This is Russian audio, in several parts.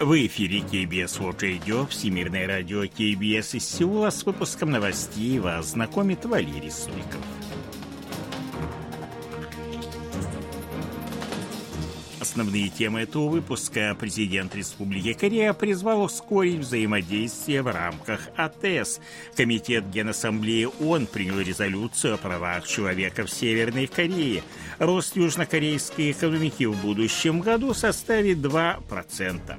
В эфире КБС World Radio, Всемирное радио КБС из Сеула с выпуском новостей вас знакомит Валерий Суриков. Основные темы этого выпуска. Президент Республики Корея призвал ускорить взаимодействие в рамках АТС. Комитет Генассамблеи ООН принял резолюцию о правах человека в Северной Корее. Рост южнокорейской экономики в будущем году составит 2%.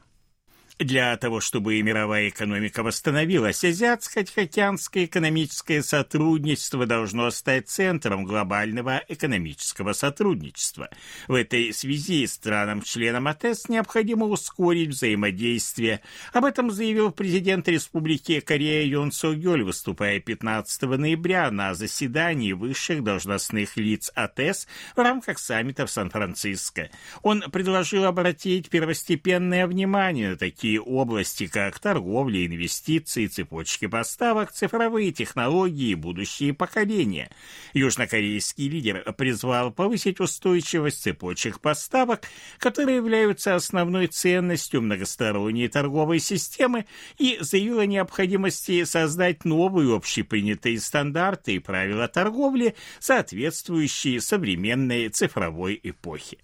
Для того, чтобы мировая экономика восстановилась, Азиатско-Тихоокеанское экономическое сотрудничество должно стать центром глобального экономического сотрудничества. В этой связи странам-членам АТЭС необходимо ускорить взаимодействие. Об этом заявил президент Республики Корея Юн Со Гёль, выступая 15 ноября на заседании высших должностных лиц АТЭС в рамках саммита в Сан-Франциско. Он предложил обратить первостепенное внимание на такие такие области, как торговля, инвестиции, цепочки поставок, цифровые технологии и будущие поколения. Южнокорейский лидер призвал повысить устойчивость цепочек поставок, которые являются основной ценностью многосторонней торговой системы, и заявил о необходимости создать новые общепринятые стандарты и правила торговли, соответствующие современной цифровой эпохе.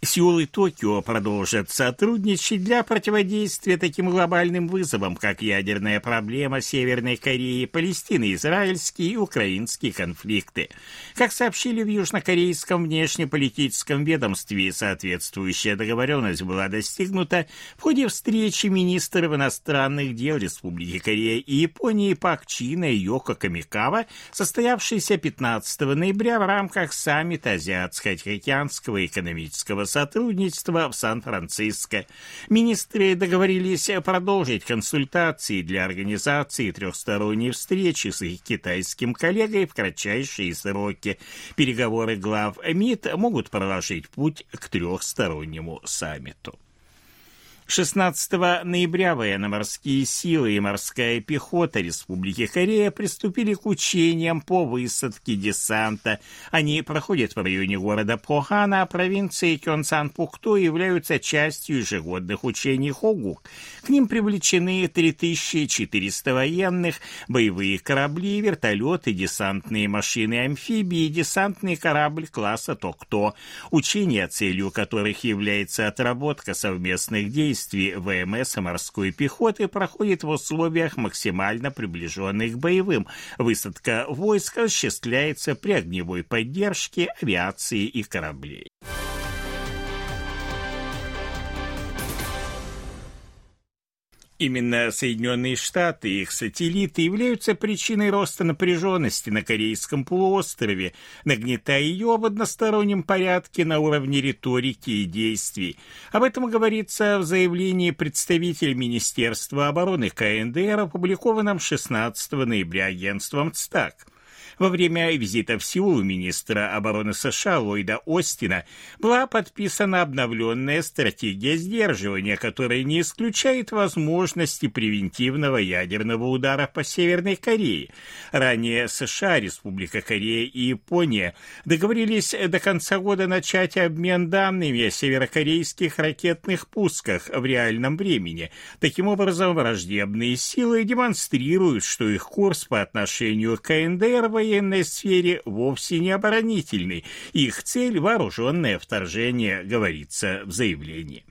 Сеул и Токио продолжат сотрудничать для противодействия таким глобальным вызовам, как ядерная проблема Северной Кореи, Палестины, израильские и украинские конфликты. Как сообщили в южнокорейском внешнеполитическом ведомстве, соответствующая договоренность была достигнута в ходе встречи министров иностранных дел Республики Корея и Японии Пак Чина и Йоко Камикава, состоявшейся 15 ноября в рамках саммита Азиатско-Тихоокеанского экономического сотрудничества в Сан-Франциско. Министры договорились продолжить консультации для организации трехсторонней встречи с их китайским коллегой в кратчайшие сроки. Переговоры глав МИД могут проложить путь к трехстороннему саммиту. 16 ноября военно-морские силы и морская пехота Республики Корея приступили к учениям по высадке десанта. Они проходят в районе города Похана, провинции Кёнсан-Пукто являются частью ежегодных учений Хогук. К ним привлечены 3400 военных, боевые корабли, вертолеты, десантные машины-амфибии, десантный корабль класса Токто. Учения, целью которых является отработка совместных действий действий ВМС и морской пехоты проходит в условиях максимально приближенных к боевым. Высадка войск осуществляется при огневой поддержке авиации и кораблей. Именно Соединенные Штаты и их сателлиты являются причиной роста напряженности на Корейском полуострове, нагнетая ее в одностороннем порядке на уровне риторики и действий. Об этом говорится в заявлении представителя Министерства обороны КНДР, опубликованном 16 ноября агентством ЦТАК. Во время визита в Сеул министра обороны США Ллойда Остина была подписана обновленная стратегия сдерживания, которая не исключает возможности превентивного ядерного удара по Северной Корее. Ранее США, Республика Корея и Япония договорились до конца года начать обмен данными о северокорейских ракетных пусках в реальном времени. Таким образом, враждебные силы демонстрируют, что их курс по отношению к КНДР военный военной сфере вовсе не оборонительный. Их цель – вооруженное вторжение, говорится в заявлении.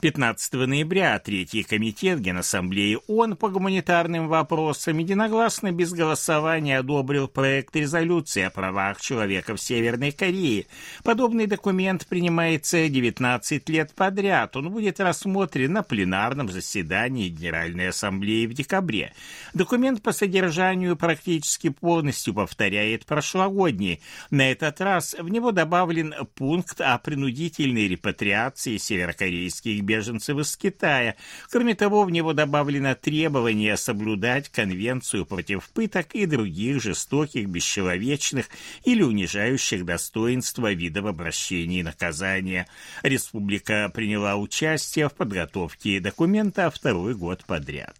15 ноября Третий комитет Генассамблеи ООН по гуманитарным вопросам единогласно без голосования одобрил проект резолюции о правах человека в Северной Корее. Подобный документ принимается 19 лет подряд. Он будет рассмотрен на пленарном заседании Генеральной Ассамблеи в декабре. Документ по содержанию практически полностью повторяет прошлогодний. На этот раз в него добавлен пункт о принудительной репатриации северокорейских беженцев из Китая. Кроме того, в него добавлено требование соблюдать Конвенцию против пыток и других жестоких, бесчеловечных или унижающих достоинства видов обращения и наказания. Республика приняла участие в подготовке документа второй год подряд.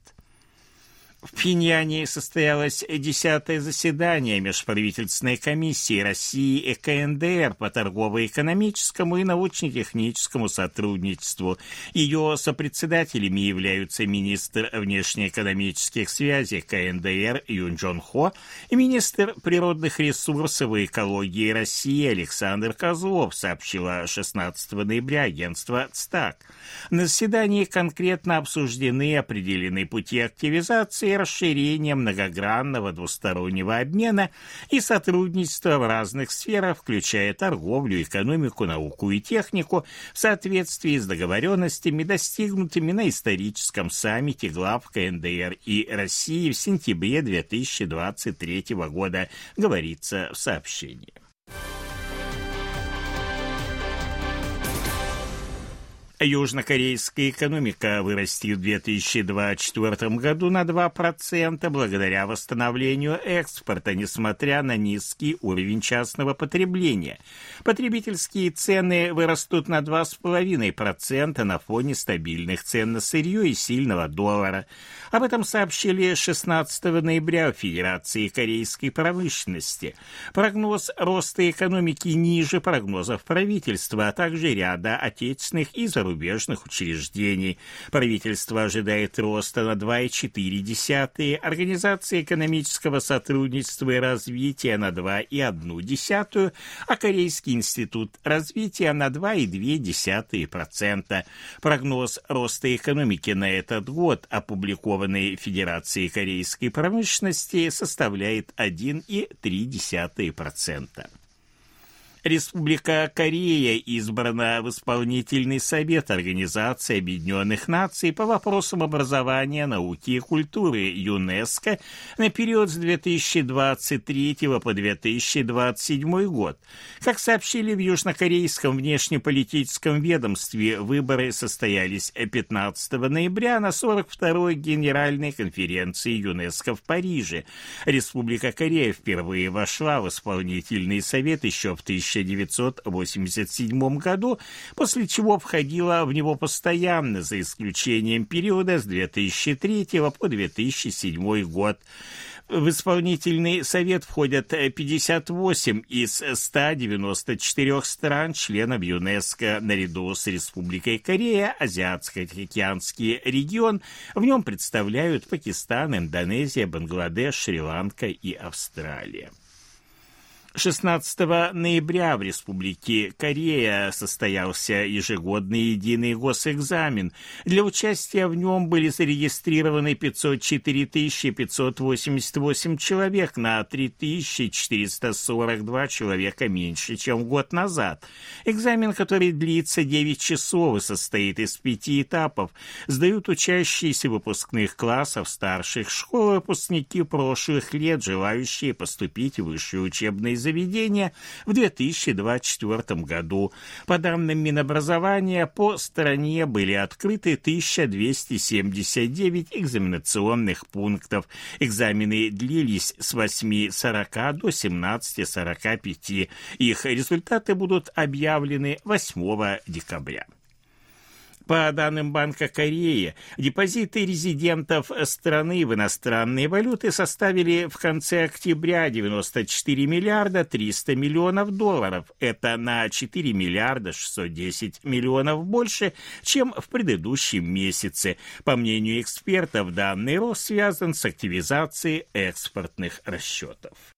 В Пхеньяне состоялось десятое заседание Межправительственной комиссии России и КНДР по торгово-экономическому и научно-техническому сотрудничеству. Ее сопредседателями являются министр внешнеэкономических связей КНДР Юн Джон Хо и министр природных ресурсов и экологии России Александр Козлов, сообщила 16 ноября агентство ЦТАК. На заседании конкретно обсуждены определенные пути активизации и расширения многогранного двустороннего обмена и сотрудничества в разных сферах, включая торговлю, экономику, науку и технику, в соответствии с договоренностями, достигнутыми на историческом саммите глав КНДР и России в сентябре 2023 года, говорится в сообщении. Южнокорейская экономика вырастет в 2024 году на 2% благодаря восстановлению экспорта, несмотря на низкий уровень частного потребления. Потребительские цены вырастут на 2,5% на фоне стабильных цен на сырье и сильного доллара. Об этом сообщили 16 ноября в Федерации корейской промышленности. Прогноз роста экономики ниже прогнозов правительства, а также ряда отечественных и зарубежных зарубежных учреждений. Правительство ожидает роста на 2,4, Организация экономического сотрудничества и развития на 2,1, а Корейский институт развития на 2,2%. Прогноз роста экономики на этот год, опубликованный Федерацией корейской промышленности, составляет 1,3%. Республика Корея избрана в исполнительный совет Организации Объединенных Наций по вопросам образования, науки и культуры ЮНЕСКО на период с 2023 по 2027 год. Как сообщили в южнокорейском внешнеполитическом ведомстве, выборы состоялись 15 ноября на 42-й Генеральной конференции ЮНЕСКО в Париже. Республика Корея впервые вошла в исполнительный совет еще в 1000 1987 году, после чего входила в него постоянно, за исключением периода с 2003 по 2007 год. В исполнительный совет входят 58 из 194 стран, членов ЮНЕСКО, наряду с Республикой Корея, Азиатско-Тихоокеанский регион. В нем представляют Пакистан, Индонезия, Бангладеш, Шри-Ланка и Австралия. 16 ноября в Республике Корея состоялся ежегодный единый госэкзамен. Для участия в нем были зарегистрированы 504 588 человек на 3442 человека меньше, чем год назад. Экзамен, который длится 9 часов и состоит из пяти этапов, сдают учащиеся выпускных классов старших школ выпускники прошлых лет, желающие поступить в высшие учебные заведения заведения в 2024 году. По данным Минобразования, по стране были открыты 1279 экзаменационных пунктов. Экзамены длились с 8.40 до 17.45. Их результаты будут объявлены 8 декабря. По данным Банка Кореи, депозиты резидентов страны в иностранные валюты составили в конце октября 94 миллиарда 300 миллионов долларов. Это на 4 миллиарда 610 миллионов больше, чем в предыдущем месяце. По мнению экспертов, данный рост связан с активизацией экспортных расчетов.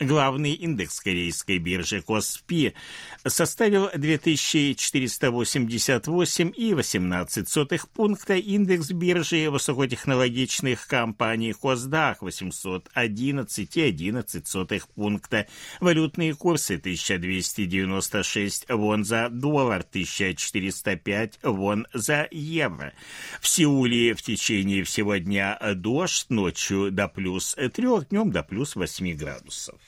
Главный индекс корейской биржи Коспи составил 2488,18 пункта, индекс биржи высокотехнологичных компаний Косдах 811,11 пункта, валютные курсы 1296 вон за доллар, 1405 вон за евро. В Сеуле в течение всего дня дождь, ночью до плюс 3, днем до плюс 8 градусов.